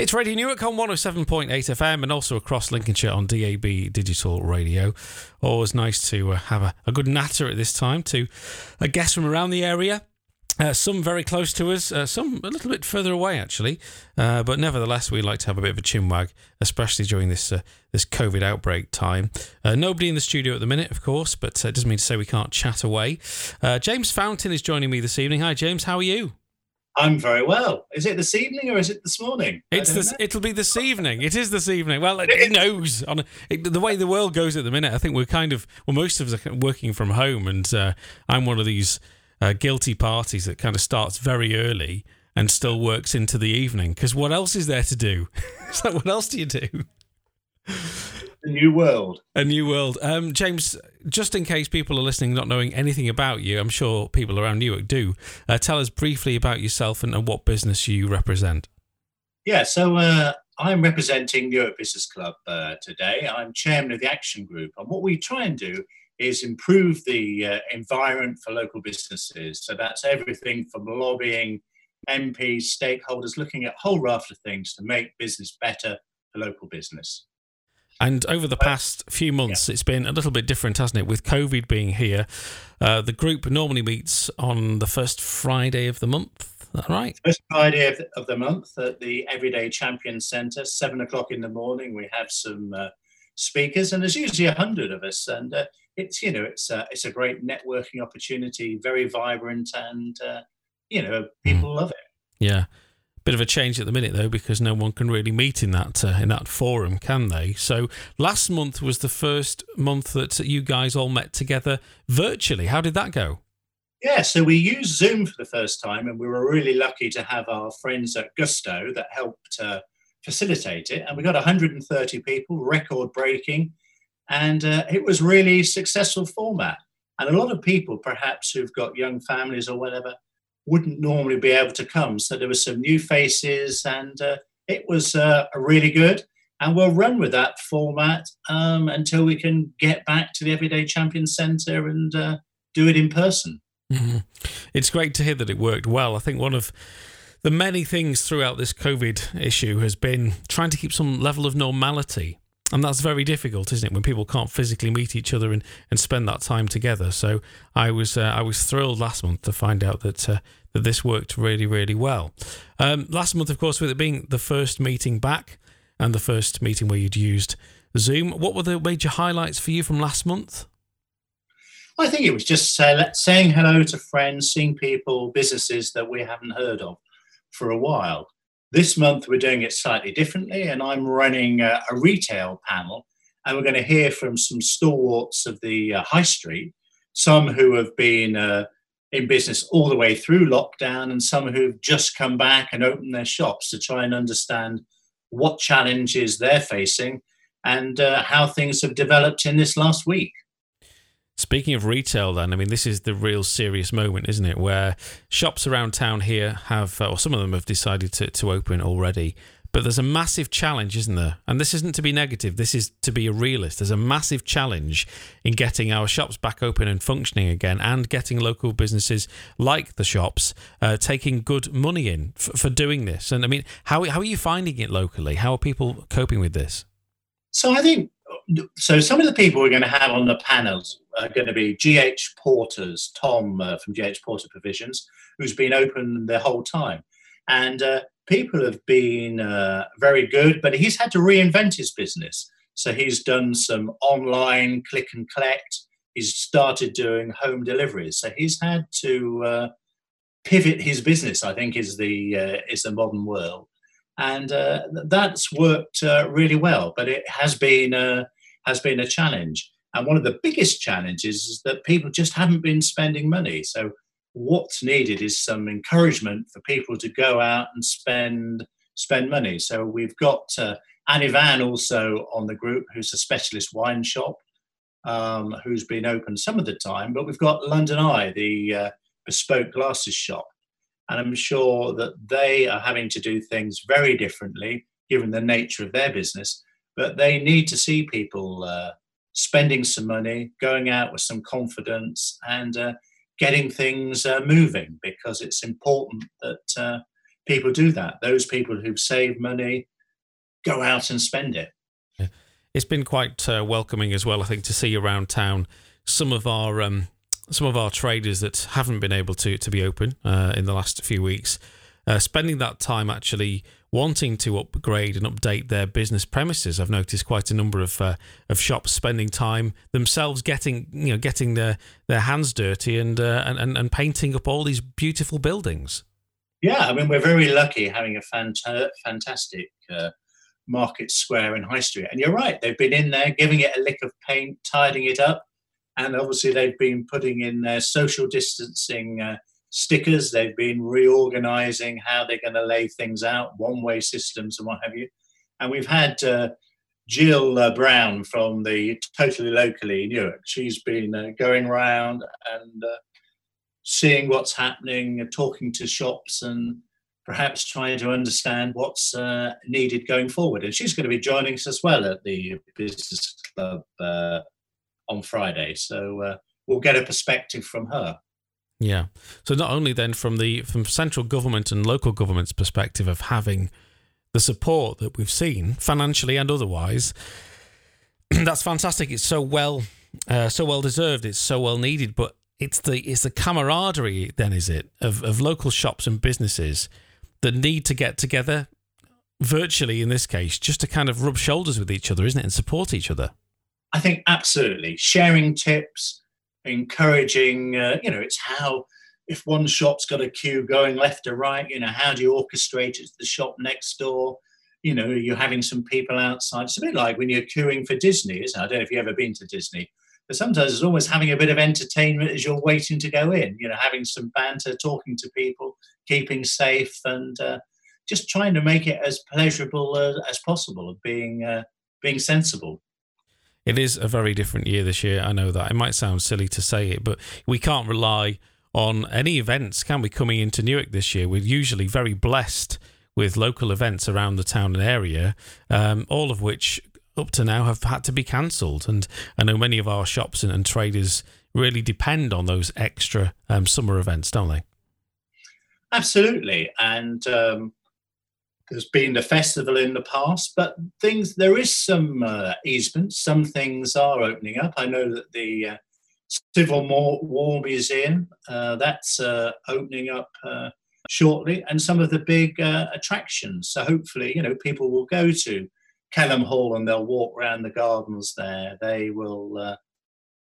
It's Radio Newark on 107.8 FM and also across Lincolnshire on DAB Digital Radio. Always nice to uh, have a, a, good natter at this time to a guest from around the area. Uh, some very close to us, uh, some a little bit further away actually, uh, but nevertheless we like to have a bit of a chinwag, especially during this uh, this COVID outbreak time. Uh, nobody in the studio at the minute, of course, but it doesn't mean to say we can't chat away. James Fountain is joining me this evening. Hi, James. How are you? I'm very well. Is it this evening or is it this morning? It's this. It'll be this evening. It is this evening. Well, it, it knows on it, the way the world goes at the minute. I think we're kind of well, most of us are working from home, and uh, I'm one of these uh, guilty parties that kind of starts very early and still works into the evening. Because what else is there to do? it's like, what else do you do? A new world. A new world. Um, James, just in case people are listening not knowing anything about you, I'm sure people around Newark do. Uh, tell us briefly about yourself and, and, what business you represent. Yeah, so uh, I'm representing Newark Business Club uh, today. I'm chairman of the Action Group, and what we try and do is improve the uh, environment for local businesses. So that's everything from lobbying, MPs, stakeholders, looking at a whole raft of things to make business better for local business. And over the past few months, yeah. it's been a little bit different, hasn't it? With COVID being here, uh, the group normally meets on the first Friday of the month. That right? First Friday of the, of the month at the Everyday Champion Centre, seven o'clock in the morning. We have some uh, speakers, and there's usually a hundred of us, and uh, it's you know it's uh, it's a great networking opportunity, very vibrant, and uh, you know people mm. love it. Yeah. Bit of a change at the minute though, because no one can really meet in that uh, in that forum, can they? So last month was the first month that you guys all met together virtually. How did that go? Yeah, so we used Zoom for the first time, and we were really lucky to have our friends at Gusto that helped uh, facilitate it. And we got 130 people, record breaking, and uh, it was really successful format. And a lot of people, perhaps who've got young families or whatever, wouldn't normally be able to come. So there were some new faces, and uh, it was uh, really good. And we'll run with that format um, until we can get back to the Everyday Champion Centre and uh, do it in person. Mm-hmm. It's great to hear that it worked well. I think one of the many things throughout this COVID issue has been trying to keep some level of normality and that's very difficult, isn't it, when people can't physically meet each other and, and spend that time together? So I was uh, I was thrilled last month to find out that uh, that this worked really really well. Um, last month, of course, with it being the first meeting back and the first meeting where you'd used Zoom, what were the major highlights for you from last month? I think it was just say, saying hello to friends, seeing people, businesses that we haven't heard of for a while. This month, we're doing it slightly differently, and I'm running a, a retail panel, and we're going to hear from some stalwarts of the uh, high street, some who have been uh, in business all the way through lockdown, and some who've just come back and opened their shops to try and understand what challenges they're facing and uh, how things have developed in this last week. Speaking of retail, then, I mean, this is the real serious moment, isn't it? Where shops around town here have, or some of them have decided to, to open already. But there's a massive challenge, isn't there? And this isn't to be negative, this is to be a realist. There's a massive challenge in getting our shops back open and functioning again and getting local businesses like the shops uh, taking good money in f- for doing this. And I mean, how, how are you finding it locally? How are people coping with this? So I think so some of the people we're going to have on the panels are going to be GH Porters, Tom uh, from GH Porter Provisions, who's been open the whole time. And uh, people have been uh, very good, but he's had to reinvent his business. So he's done some online click and collect. He's started doing home deliveries. So he's had to uh, pivot his business. I think is the uh, is the modern world and uh, that's worked uh, really well. But it has been uh, has been a challenge, and one of the biggest challenges is that people just haven't been spending money. So what's needed is some encouragement for people to go out and spend spend money. So we've got uh, Annie Van also on the group, who's a specialist wine shop. Um, who's been open some of the time, but we've got London Eye, the uh, bespoke glasses shop, and I'm sure that they are having to do things very differently given the nature of their business. But they need to see people uh, spending some money, going out with some confidence, and uh, getting things uh, moving because it's important that uh, people do that. Those people who've saved money go out and spend it. Yeah. It's been quite uh, welcoming as well, I think, to see around town some of our um, some of our traders that haven't been able to to be open uh, in the last few weeks, uh, spending that time actually wanting to upgrade and update their business premises. I've noticed quite a number of uh, of shops spending time themselves getting you know getting their their hands dirty and uh, and and painting up all these beautiful buildings. Yeah, I mean we're very lucky having a fanta- fantastic uh, market square in High Street, and you're right. They've been in there giving it a lick of paint, tidying it up, and obviously they've been putting in their social distancing uh, stickers. They've been reorganizing how they're going to lay things out, one way systems and what have you. And we've had uh, Jill uh, Brown from the Totally Locally in Newark. She's been uh, going around and uh, seeing what's happening, talking to shops, and perhaps trying to understand what's uh, needed going forward. And she's going to be joining us as well at the Business Club uh, on Friday. So we'll get a perspective from her. Yeah. So not only then from the from central government and local government's perspective of having the support that we've seen financially and otherwise, that's fantastic. It's so well uh, so well deserved. It's so well needed. But it's the it's the camaraderie then is it of of local shops and businesses that need to get together virtually in this case just to kind of rub shoulders with each other, isn't it, and support each other. I think absolutely sharing tips encouraging, uh, you know, it's how if one shop's got a queue going left or right, you know, how do you orchestrate it to the shop next door? You know, you're having some people outside. It's a bit like when you're queuing for Disney, isn't it? I don't know if you've ever been to Disney, but sometimes it's always having a bit of entertainment as you're waiting to go in, you know, having some banter, talking to people, keeping safe, and uh, just trying to make it as pleasurable uh, as possible, of being, uh, being sensible. It is a very different year this year. I know that. It might sound silly to say it, but we can't rely on any events, can we, coming into Newark this year? We're usually very blessed with local events around the town and area, um, all of which up to now have had to be cancelled. And I know many of our shops and, and traders really depend on those extra um, summer events, don't they? Absolutely. And um, there's been the festival in the past, but things there is some uh, easement. Some things are opening up. I know that the uh, Civil War Museum uh, that's uh, opening up uh, shortly, and some of the big uh, attractions. So hopefully, you know, people will go to Kelham Hall and they'll walk around the gardens there. They will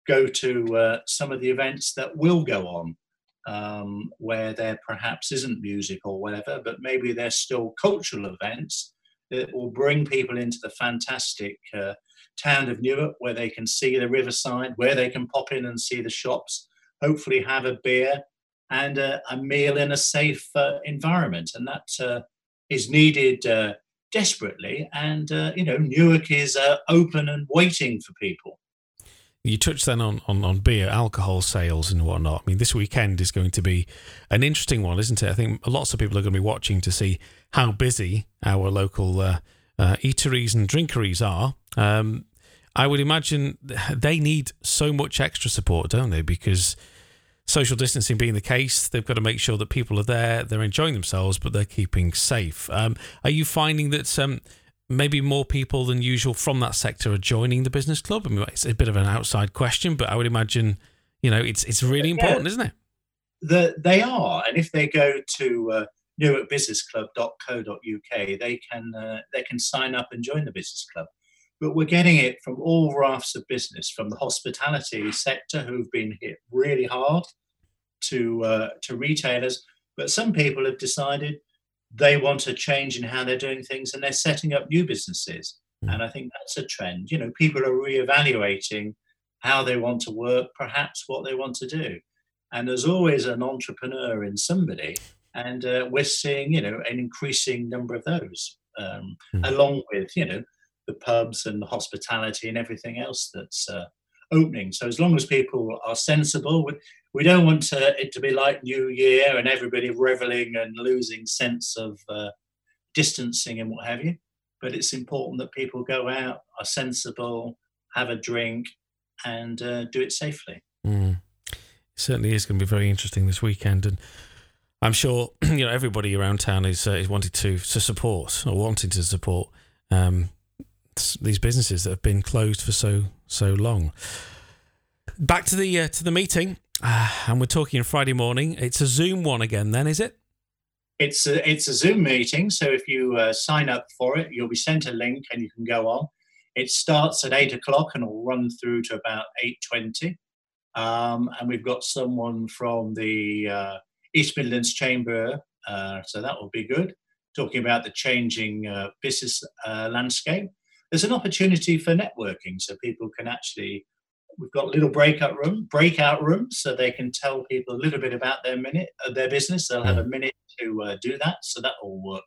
go to some of the events that will go on um, where there perhaps isn't music or whatever, but maybe there's still cultural events that will bring people into the fantastic uh, town of Newark where they can see the riverside, where they can pop in and see the shops, hopefully have a beer and a, a meal in a safe uh, environment. And that uh, is needed uh, desperately. And, uh, you know, Newark is uh, open and waiting for people. You touched then on, on, on beer, alcohol sales, and whatnot. I mean, this weekend is going to be an interesting one, isn't it? I think lots of people are going to be watching to see how busy our local uh, uh, eateries and drinkeries are. Um, I would imagine they need so much extra support, don't they? Because social distancing being the case, they've got to make sure that people are there, they're enjoying themselves, but they're keeping safe. Um, are you finding that? Um, maybe more people than usual from that sector are joining the business club? I mean, it's a bit of an outside question, but I would imagine, you know, it's it's really important, yeah, isn't it? The, they are, and if they go to uh, newarkbusinessclub.co.uk, they can uh, they can sign up and join the business club. But we're getting it from all rafts of business, from the hospitality sector who've been hit really hard, to uh, to retailers. But some people have decided they want a change in how they're doing things and they're setting up new businesses. Mm. And I think that's a trend. You know, people are reevaluating how they want to work, perhaps what they want to do. And there's always an entrepreneur in somebody. And uh, we're seeing, you know, an increasing number of those, um, mm. along with, you know, the pubs and the hospitality and everything else that's uh, opening. So as long as people are sensible, we, don't want to, it to be like New Year and everybody reveling and losing sense of uh, distancing and what have you. But it's important that people go out, are sensible, have a drink, and uh, do it safely. Mm. It certainly is going to be very interesting this weekend. And I'm sure you know everybody around town is uh, is wanting to to support or wanting to support um, these businesses that have been closed for so so long. Back to the uh, to the meeting, uh, and we're talking Friday morning. It's a Zoom one again, then, is it? It's a it's a Zoom meeting. So if you uh, sign up for it, you'll be sent a link, and you can go on. It starts at eight o'clock and will run through to about eight twenty. Um, and we've got someone from the uh, East Midlands Chamber, uh, so that will be good. Talking about the changing uh, business landscape. There's an opportunity for networking, so people can actually. We've got little breakout room, breakout rooms, so they can tell people a little bit about their minute, uh, their business. They'll have a minute to uh, do that, so that will work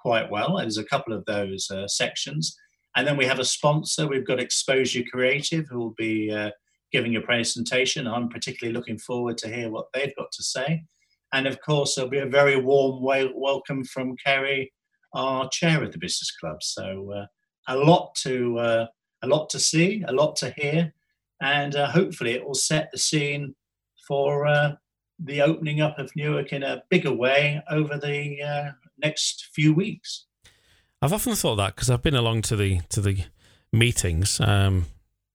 quite well. There's a couple of those sections. And then we have a sponsor. We've got Exposure Creative, who will be uh, giving a presentation. I'm particularly looking forward to hear what they've got to say. And of course, there'll be a very warm welcome from Kerry, our chair of the business club. So uh, a lot to uh, a lot to see, a lot to hear, and uh, hopefully it will set the scene for uh, the opening up of Newark in a bigger way over the uh, next few weeks. I've often thought that because I've been along to the to the meetings um,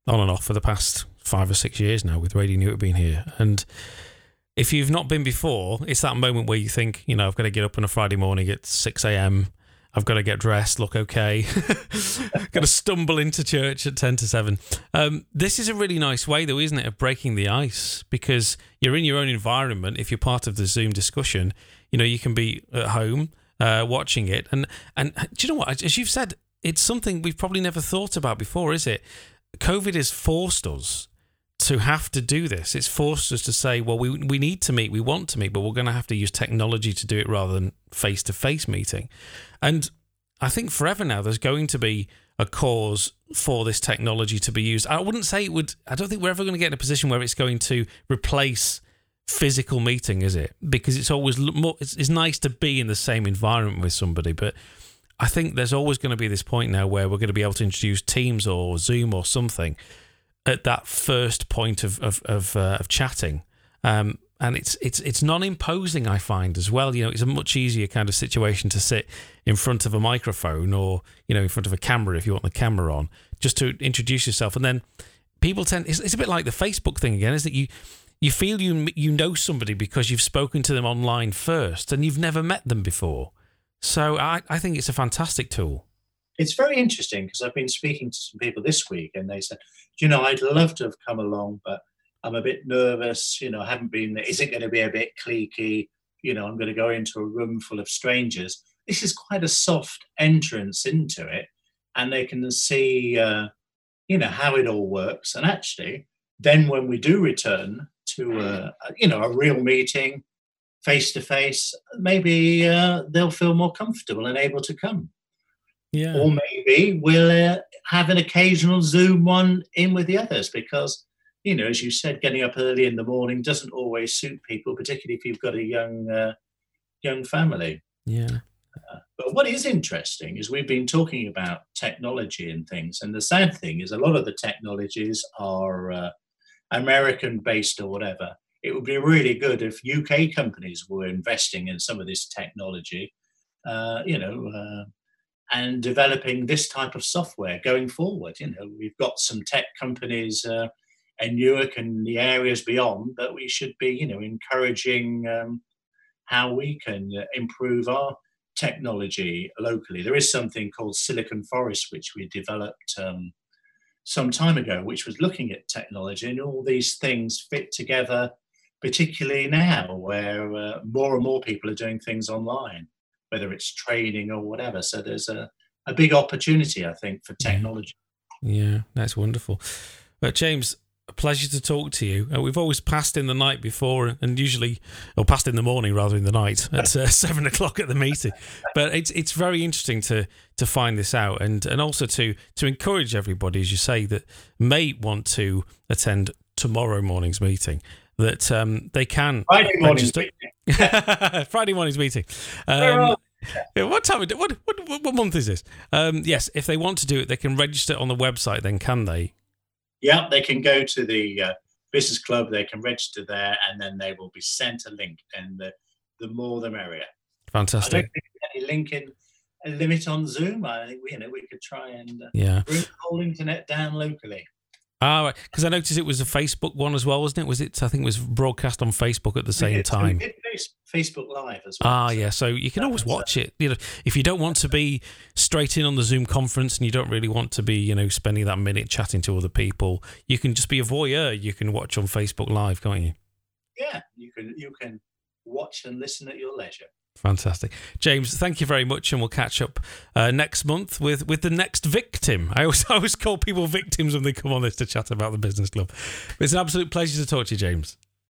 on and off for the past five or six years now with Radio Newark being here, and if you've not been before, it's that moment where you think, you know, I've got to get up on a Friday morning at six a.m. I've got to get dressed, look okay. got to stumble into church at 10 to 7. Um, this is a really nice way, though, isn't it, of breaking the ice because you're in your own environment. If you're part of the Zoom discussion, you know, you can be at home uh, watching it. And and do you know what? As you've said, it's something we've probably never thought about before, is it? COVID has forced us to have to do this. It's forced us to say, well, we we need to meet, we want to meet, but we're going to have to use technology to do it rather than face to face meeting. And I think forever now, there's going to be a cause for this technology to be used. I wouldn't say it would. I don't think we're ever going to get in a position where it's going to replace physical meeting, is it? Because it's always more. It's, it's nice to be in the same environment with somebody, but I think there's always going to be this point now where we're going to be able to introduce Teams or Zoom or something at that first point of of of, uh, of chatting. Um, and it's it's it's non-imposing. I find as well. You know, it's a much easier kind of situation to sit in front of a microphone or you know in front of a camera if you want the camera on, just to introduce yourself. And then people tend. It's, it's a bit like the Facebook thing again, is that you you feel you you know somebody because you've spoken to them online first and you've never met them before. So I, I think it's a fantastic tool. It's very interesting because I've been speaking to some people this week and they said, you know, I'd love to have come along, but I'm a bit nervous. You know, I haven't been. Is it going to be a bit cliquey? You know, I'm going to go into a room full of strangers. This is quite a soft entrance into it, and they can see, uh, you know, how it all works. And actually, then when we do return to a, you know a real meeting face to face maybe uh, they'll feel more comfortable and able to come yeah. Or maybe we'll uh, have an occasional zoom one in with the others because you know as you said getting up early in the morning doesn't always suit people particularly if you've got a young uh, young family. Yeah. Uh, but what is interesting is we've been talking about technology and things and the sad thing is a lot of the technologies are uh, American based or whatever, it would be really good if UK companies were investing in some of this technology, uh, you know, uh, and developing this type of software going forward. You know, we've got some tech companies uh, in Newark and the areas beyond that we should be, you know, encouraging um, how we can improve our technology locally. There is something called Silicon Forest, which we developed um, some time ago, which was looking at technology and all these things fit together, particularly now where uh, more and more people are doing things online, whether it's training or whatever. So there's a, a big opportunity, I think, for technology. Yeah, that's wonderful. But James, a pleasure to talk to you. Uh, we've always passed in the night before, and usually, or passed in the morning rather than the night at uh, seven o'clock at the meeting. But it's it's very interesting to to find this out, and and also to to encourage everybody, as you say, that may want to attend tomorrow morning's meeting. That um, they can Friday morning's meeting. Friday morning's meeting. Um, what time? What, what what month is this? Um, yes, if they want to do it, they can register on the website. Then can they? yeah, they can go to the uh, business club, they can register there, and then they will be sent a link. And the the more the merrier. Fantastic. don't think there's any link in a limit on Zoom. I think we, you know, we could try and uh, Yeah. bring the whole internet down locally. Ah, right. Because I noticed it was a Facebook one as well, wasn't it? Was it? I think it was broadcast on Facebook at the same did- time. Facebook Live as well. Ah, so- yeah. So you can always uh, watch it. You know, if you don't want to be straight in on the Zoom conference and you don't really want to be, you know, spending that minute chatting to other people, you can just be a voyeur. You can watch on Facebook Live, can't you? Yeah, you can you can watch and listen at your leisure. Fantastic, James. Thank you very much, and we'll catch up uh, next month with with the next victim. I always I always call people victims when they come on this to chat about the business club. It's an absolute pleasure to talk to you, James.